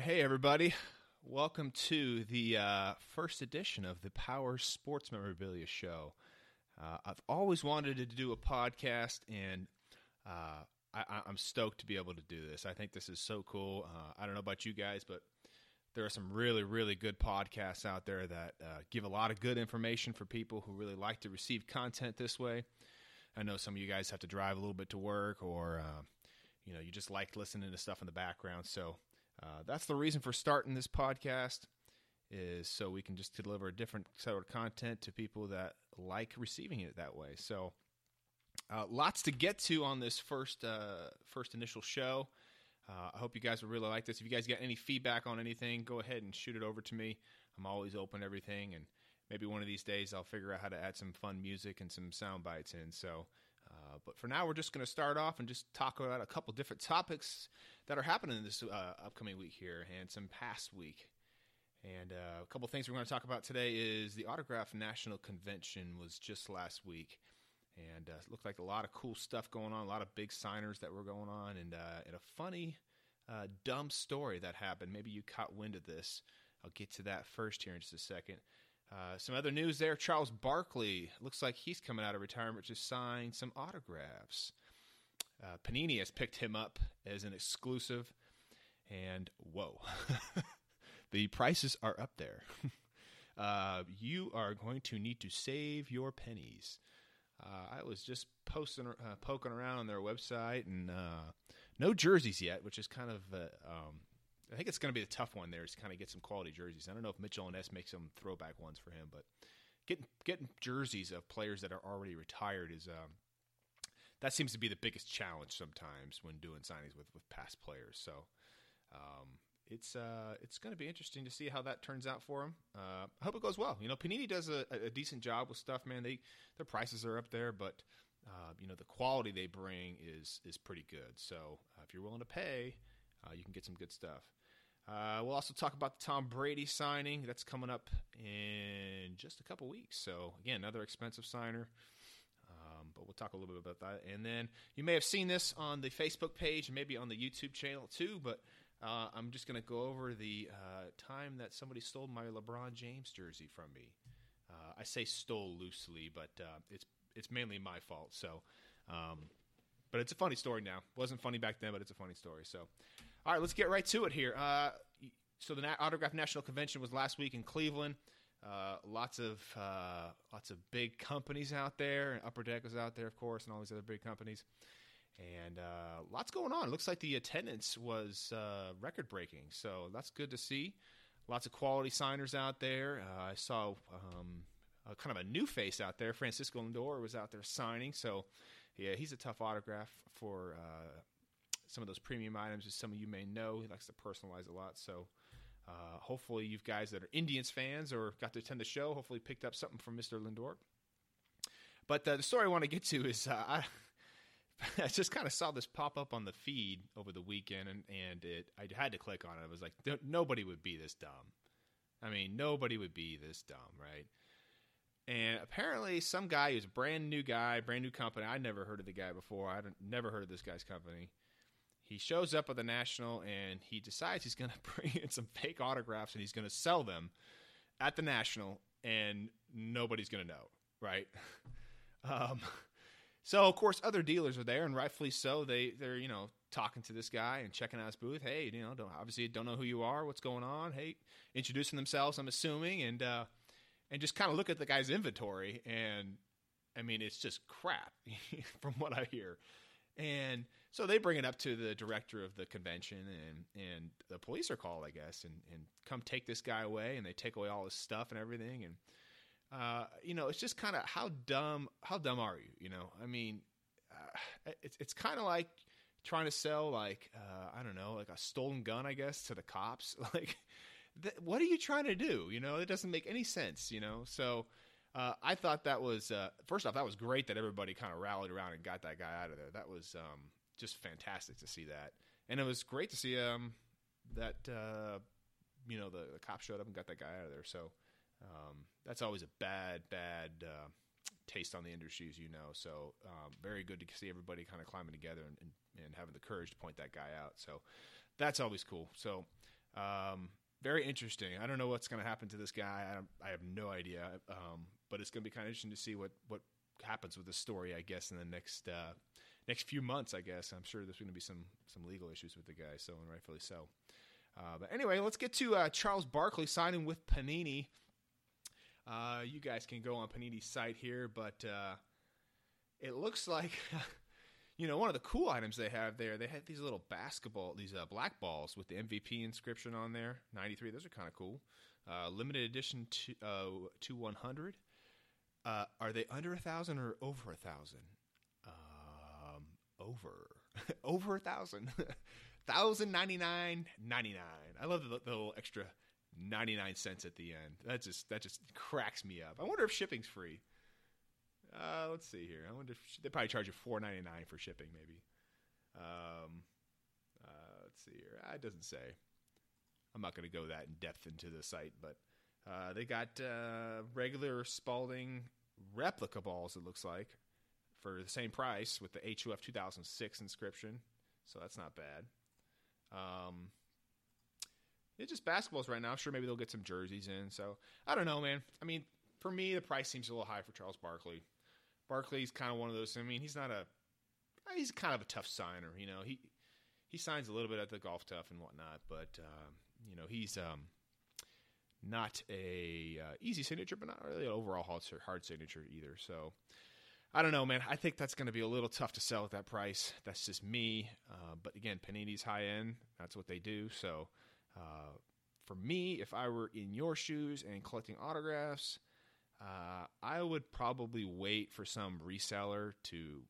Hey, everybody. Welcome to the uh, first edition of the Powers Sports Memorabilia Show. Uh, I've always wanted to do a podcast, and uh, I, am stoked to be able to do this. I think this is so cool. Uh, I don't know about you guys, but there are some really, really good podcasts out there that uh, give a lot of good information for people who really like to receive content this way. I know some of you guys have to drive a little bit to work, or uh, you know, you just like listening to stuff in the background. So uh, that's the reason for starting this podcast is so we can just deliver a different sort of content to people that like receiving it that way. So uh, lots to get to on this first uh, first initial show. Uh, I hope you guys will really like this. If you guys got any feedback on anything, go ahead and shoot it over to me. I'm always open to everything, and maybe one of these days I'll figure out how to add some fun music and some sound bites in. So uh, but for now, we're just going to start off and just talk about a couple different topics that are happening this uh, upcoming week here and some past week. And uh, a couple things we're going to talk about today is the Autograph National Convention was just last week, and uh, it looked like a lot of cool stuff going on, a lot of big signers that were going on, and, uh, and a funny, dumb story that happened. Maybe you caught wind of this. I'll get to that first here in just a second. Uh, some other news there Charles Barkley looks like he's coming out of retirement to sign some autographs. Uh, Panini has picked him up as an exclusive, and whoa, the prices are up there. uh, you are going to need to save your pennies. Uh, I was just posting, uh, poking around on their website, and no jerseys yet, which is kind of um, I think it's going to be a tough one there to kind of get some quality jerseys. I don't know if Mitchell and Ness makes some throwback ones for him, but getting getting jerseys of players that are already retired is um, that seems to be the biggest challenge sometimes when doing signings with with past players. So um, it's uh, it's going to be interesting to see how that turns out for him. Uh, I hope it goes well. You know, Panini does a, a decent job with stuff, man. They their prices are up there, but uh, you know the quality they bring is is pretty good. So uh, if you're willing to pay, uh, you can get some good stuff. Uh, we'll also talk about the Tom Brady signing that's coming up in just a couple weeks. So again, another expensive signer. Um, but we'll talk a little bit about that. And then you may have seen this on the Facebook page maybe on the YouTube channel too. But uh, I'm just going to go over the uh, time that somebody stole my LeBron James jersey from me. Uh, I say stole loosely, but uh, it's it's mainly my fault. So. Um, but it's a funny story now. wasn't funny back then, but it's a funny story. So, all right, let's get right to it here. Uh, so the Autograph National Convention was last week in Cleveland. Uh, lots of uh, lots of big companies out there, and Upper Deck was out there, of course, and all these other big companies, and uh, lots going on. It looks like the attendance was uh, record breaking, so that's good to see. Lots of quality signers out there. Uh, I saw um, a, kind of a new face out there. Francisco Lindor was out there signing, so yeah, he's a tough autograph for uh, some of those premium items, as some of you may know. He likes to personalize a lot. So uh, hopefully, you guys that are Indians fans or got to attend the show, hopefully picked up something from Mr. Lindor. But uh, the story I want to get to is uh, I, I just kind of saw this pop up on the feed over the weekend, and, and it I had to click on it. I was like, nobody would be this dumb. I mean, nobody would be this dumb, right? And apparently, some guy who's a brand new guy, brand new company. I never heard of the guy before. I never heard of this guy's company. He shows up at the National and he decides he's going to bring in some fake autographs and he's going to sell them at the National, and nobody's going to know, right? um, so of course, other dealers are there, and rightfully so. They they're you know talking to this guy and checking out his booth. Hey, you know, don't, obviously don't know who you are, what's going on. Hey, introducing themselves, I'm assuming, and uh, and just kind of look at the guy's inventory, and I mean, it's just crap from what I hear. And so they bring it up to the director of the convention, and and the police are called, I guess, and and come take this guy away, and they take away all his stuff and everything, and uh, you know, it's just kind of how dumb how dumb are you? You know, I mean, uh, it's it's kind of like trying to sell like uh, I don't know, like a stolen gun, I guess, to the cops. Like, th- what are you trying to do? You know, it doesn't make any sense. You know, so uh, I thought that was uh, first off that was great that everybody kind of rallied around and got that guy out of there. That was um, just fantastic to see that, and it was great to see um, that uh, you know the, the cop showed up and got that guy out of there. So um, that's always a bad bad uh, taste on the industry, as you know. So um, very good to see everybody kind of climbing together and, and, and having the courage to point that guy out. So that's always cool. So Um, very interesting. I don't know what's going to happen to this guy. I, I have no idea. Um, but it's going to be kind of interesting to see what what happens with the story. I guess in the next uh, next few months. I guess I'm sure there's going to be some some legal issues with the guy, so and rightfully so. Uh, but anyway, let's get to uh, Charles Barkley signing with Panini. Uh, you guys can go on Panini's site here, but uh, it looks like. you know, one of the cool items they have there, they have these little basketball, these uh, black balls with the MVP inscription on there, 93. Those are kind of cool. Uh, limited edition to, to 100. Uh, are they under a thousand or over a thousand? Over, over a thousand. Thousand ninety nine ninety nine. I love the, the little extra ninety nine cents at the end. That just that just cracks me up. I wonder if shipping's free. Uh, let's see here. I wonder if they probably charge you four ninety nine for shipping, maybe. Um, uh, let's see here. Uh, it doesn't say. I'm not going to go that in depth into the site, but uh, they got uh, regular Spalding replica balls. It looks like for the same price with the HOF 2006 inscription, so that's not bad. Um, it's just basketballs right now. I'm sure, maybe they'll get some jerseys in. So I don't know, man. I mean, for me, the price seems a little high for Charles Barkley. Barkley's kind of one of those. I mean, he's not a. He's kind of a tough signer. You know, he he signs a little bit at the golf tough and whatnot, but uh, you know, he's um, not a uh, easy signature, but not really an overall hard, hard signature either. So I don't know, man. I think that's going to be a little tough to sell at that price. That's just me. Uh, but again, Panini's high end. That's what they do. So uh, for me, if I were in your shoes and collecting autographs, uh, I would probably wait for some reseller to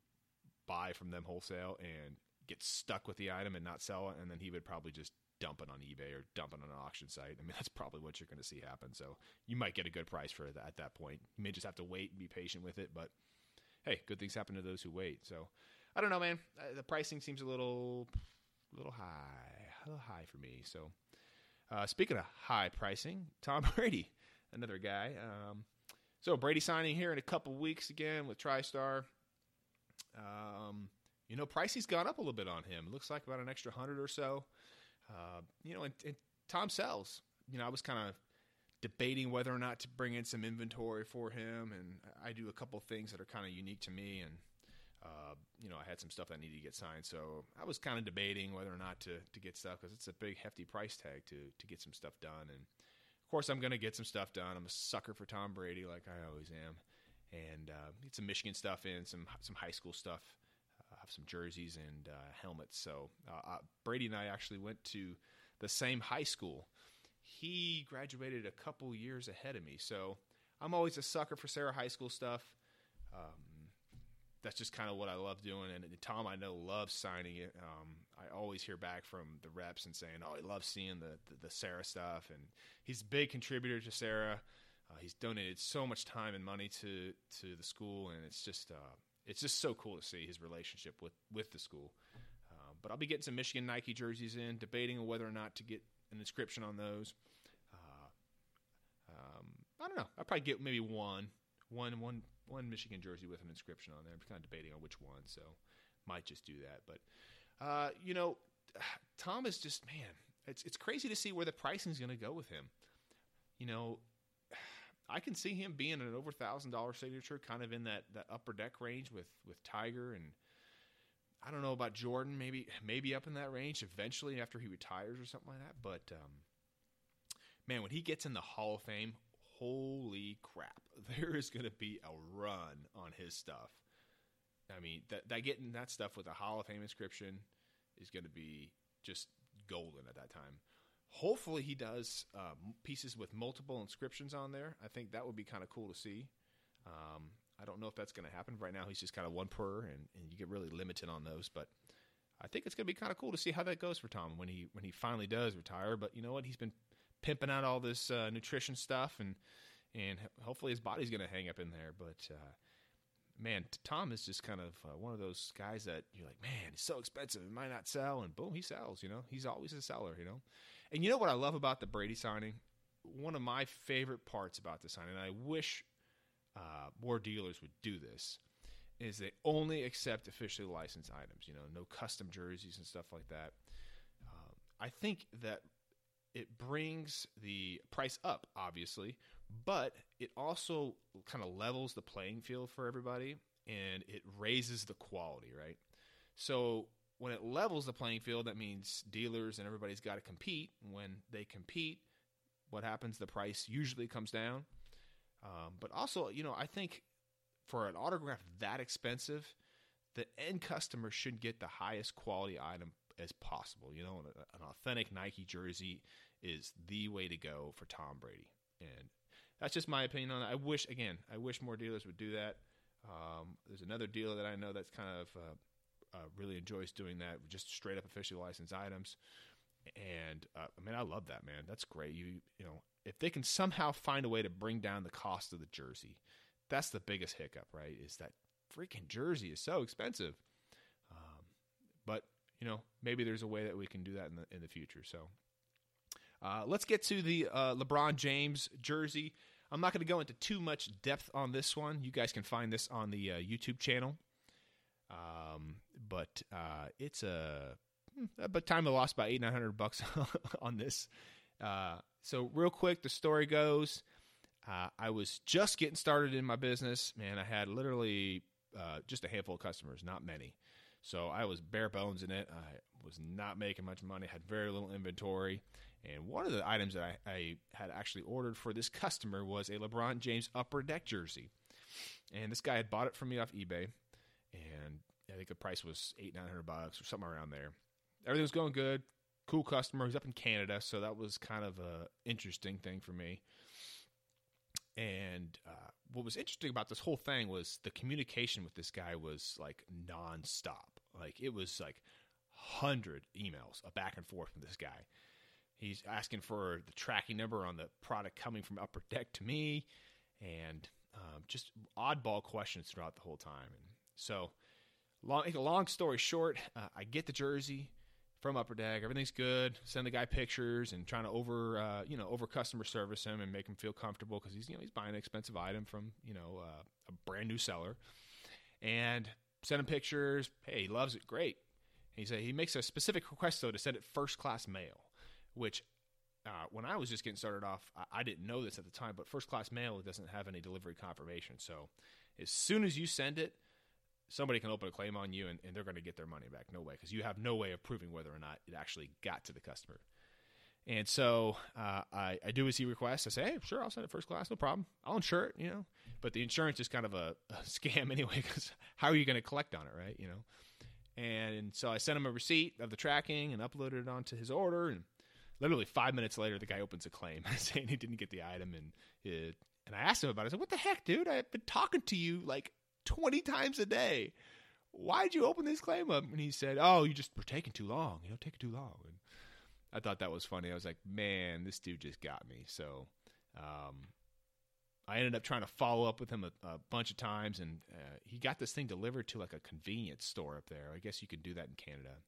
buy from them wholesale and get stuck with the item and not sell it, and then he would probably just dump it on eBay or dump it on an auction site. I mean, that's probably what you're going to see happen. So you might get a good price for it at that point. You may just have to wait and be patient with it, but hey, good things happen to those who wait. So I don't know, man. Uh, the pricing seems a little, a little high, a little high for me. So uh, speaking of high pricing, Tom Brady, another guy. Um, so Brady signing here in a couple weeks again with TriStar. Um, you know, pricing's gone up a little bit on him. It looks like about an extra hundred or so. Uh, you know, and, and Tom sells. You know, I was kind of debating whether or not to bring in some inventory for him, and I do a couple things that are kind of unique to me, and uh, you know I had some stuff that needed to get signed, so I was kind of debating whether or not to to get stuff because it's a big hefty price tag to to get some stuff done, and of course I'm going to get some stuff done. I'm a sucker for Tom Brady, like I always am, and uh, get some Michigan stuff in, some some high school stuff. Uh, have some jerseys and uh, helmets. So uh, uh, Brady and I actually went to the same high school he graduated a couple years ahead of me. So I'm always a sucker for Serra High School stuff. Um, that's just kind of what I love doing. And Tom, I know, loves signing it. Um, I always hear back from the reps and saying, "Oh, he loves seeing the the, the Serra stuff." And he's a big contributor to Serra. Uh, he's donated so much time and money to to the school, and it's just uh, it's just so cool to see his relationship with with the school. Uh, but I'll be getting some Michigan Nike jerseys in, debating whether or not to get an inscription on those. Uh, um, I don't know. I'll probably get maybe one, one, one, one Michigan jersey with an inscription on there. I'm kind of debating on which one, so might just do that. But uh, you know, Tom is just man. It's it's crazy to see where the pricing is going to go with him. You know, I can see him being an over thousand dollar signature, kind of in that that upper deck range with with Tiger and I don't know about Jordan, maybe maybe up in that range eventually after he retires or something like that. But um, man, when he gets in the Hall of Fame, holy crap, there is going to be a run on his stuff. I mean, that, that getting that stuff with a Hall of Fame inscription is going to be just golden at that time. Hopefully, he does uh, pieces with multiple inscriptions on there. I think that would be kind of cool to see. Um, I don't know if that's going to happen. Right now, he's just kind of one per, and, and you get really limited on those. But I think it's going to be kind of cool to see how that goes for Tom when he when he finally does retire. But you know what? He's been pimping out all this uh, nutrition stuff, and and hopefully his body's going to hang up in there. But uh, man, Tom is just kind of uh, one of those guys that you're like, man, it's so expensive, it might not sell, and boom, he sells. You know, he's always a seller. You know, and you know what I love about the Brady signing? One of my favorite parts about the signing, I wish uh, more dealers would do this is they only accept officially licensed items. You know, no custom jerseys and stuff like that. Uh, I think that it brings the price up, obviously, but it also kind of levels the playing field for everybody and it raises the quality, right? So when it levels the playing field, that means dealers and everybody's got to compete. When they compete, what happens? The price usually comes down. Um, but also, you know, I think for an autograph that expensive, the end customer should get the highest quality item as possible. You know, an authentic Nike jersey is the way to go for Tom Brady, and that's just my opinion on it. I wish, again, I wish more dealers would do that. Um, there's another dealer that I know that's kind of uh, uh, really enjoys doing that, just straight up officially licensed items. And uh, I mean, I love that man. That's great. You you know, if they can somehow find a way to bring down the cost of the jersey, that's the biggest hiccup, right? Is that freaking jersey is so expensive. Um, but you know, maybe there's a way that we can do that in the in the future. So. Uh, let's get to the uh, LeBron James jersey. I'm not going to go into too much depth on this one. You guys can find this on the uh, YouTube channel. Um, but uh, it's a but time I lost about eight nine hundred bucks on this. Uh, so real quick, the story goes: uh, I was just getting started in my business. Man, I had literally uh, just a handful of customers, not many. So I was bare bones in it. I was not making much money, had very little inventory. And one of the items that I, I, had actually ordered for this customer was a LeBron James Upper Deck jersey. And this guy had bought it from me off eBay. And I think the price was eight, nine hundred bucks or something around there. Everything was going good. Cool customer. He's up in Canada, so that was kind of a interesting thing for me. And uh, what was interesting about this whole thing was the communication with this guy was like nonstop. Like it was like hundred emails, a back and forth with this guy He's asking for the tracking number on the product coming from Upper Deck to me, and um, just oddball questions throughout the whole time. And so, long, long story short, uh, I get the jersey from Upper Deck. Everything's good. Send the guy pictures and trying to over, uh, you know, over customer service him and make him feel comfortable because he's, you know, he's buying an expensive item from, you know, uh, a brand new seller. And send him pictures. Hey, he loves it. Great. He said he makes a specific request though to send it first class mail which uh, when I was just getting started off, I, I, didn't know this at the time, but first class mail doesn't have any delivery confirmation. So as soon as you send it, somebody can open a claim on you and, and they're going to get their money back. No way, because you have no way of proving whether or not it actually got to the customer. And so uh, I, I do as he requests. I say, hey, sure, I'll send it first class, no problem. I'll insure it, you know. But the insurance is kind of a, a scam anyway, because how are you going to collect on it, right? You know. And so I sent him a receipt of the tracking and uploaded it onto his order, and literally five minutes later, the guy opens a claim saying he didn't get the item, and it, and I asked him about it. I said, "What the heck, dude? I've been talking to you like twenty times a day. Why'd you open this claim up?" And he said, "Oh, you just were taking too long. You know, taking too long." And I thought that was funny. I was like, "Man, this dude just got me." So. Um, I ended up trying to follow up with him a, a bunch of times, and uh, he got this thing delivered to like a convenience store up there. I guess you could do that in Canada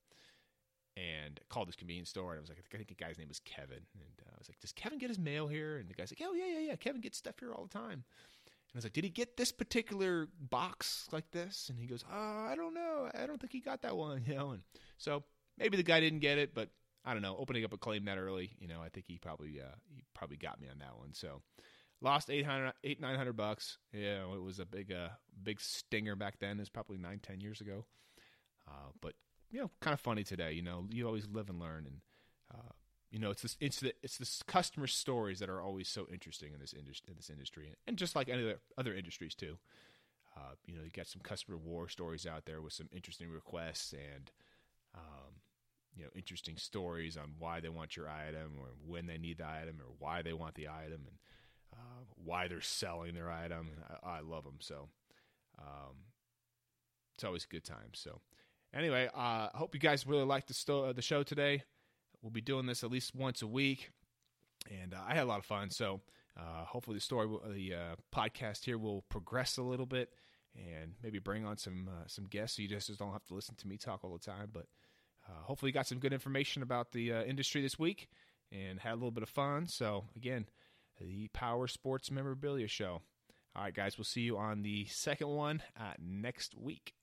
and called this convenience store. And I was like, I think the guy's name was Kevin. And uh, I was like, Does Kevin get his mail here? And the guy's like, Oh, yeah, yeah, yeah. Kevin gets stuff here all the time. And I was like, Did he get this particular box like this? And he goes, Oh, I don't know. I don't think he got that one, you know. And so maybe the guy didn't get it, but I don't know. Opening up a claim that early, you know, I think he probably uh, he probably got me on that one. So lost 800 8 900 bucks yeah it was a big uh big stinger back then it's probably nine ten years ago uh, but you know kind of funny today. You know, you always live and learn, and uh, you know it's this it's the it's the customer stories that are always so interesting in this industry in this industry, and just like any other other industries too. Uh, you know, you got some customer war stories out there with some interesting requests and um, you know interesting stories on why they want your item or when they need the item or why they want the item and uh, why they're selling their item. I, I love them so. Um, it's always a good time. So, Anyway, uh, I hope you guys really liked the, sto- the show today. We'll be doing this at least once a week, and uh, I had a lot of fun. So uh, hopefully the story, the uh, podcast here will progress a little bit, and maybe bring on some uh, some guests so you just don't have to listen to me talk all the time. But uh, hopefully you got some good information about the industry this week and had a little bit of fun. So again, the Powers Sports Memorabilia Show. All right, guys, we'll see you on the second one next week.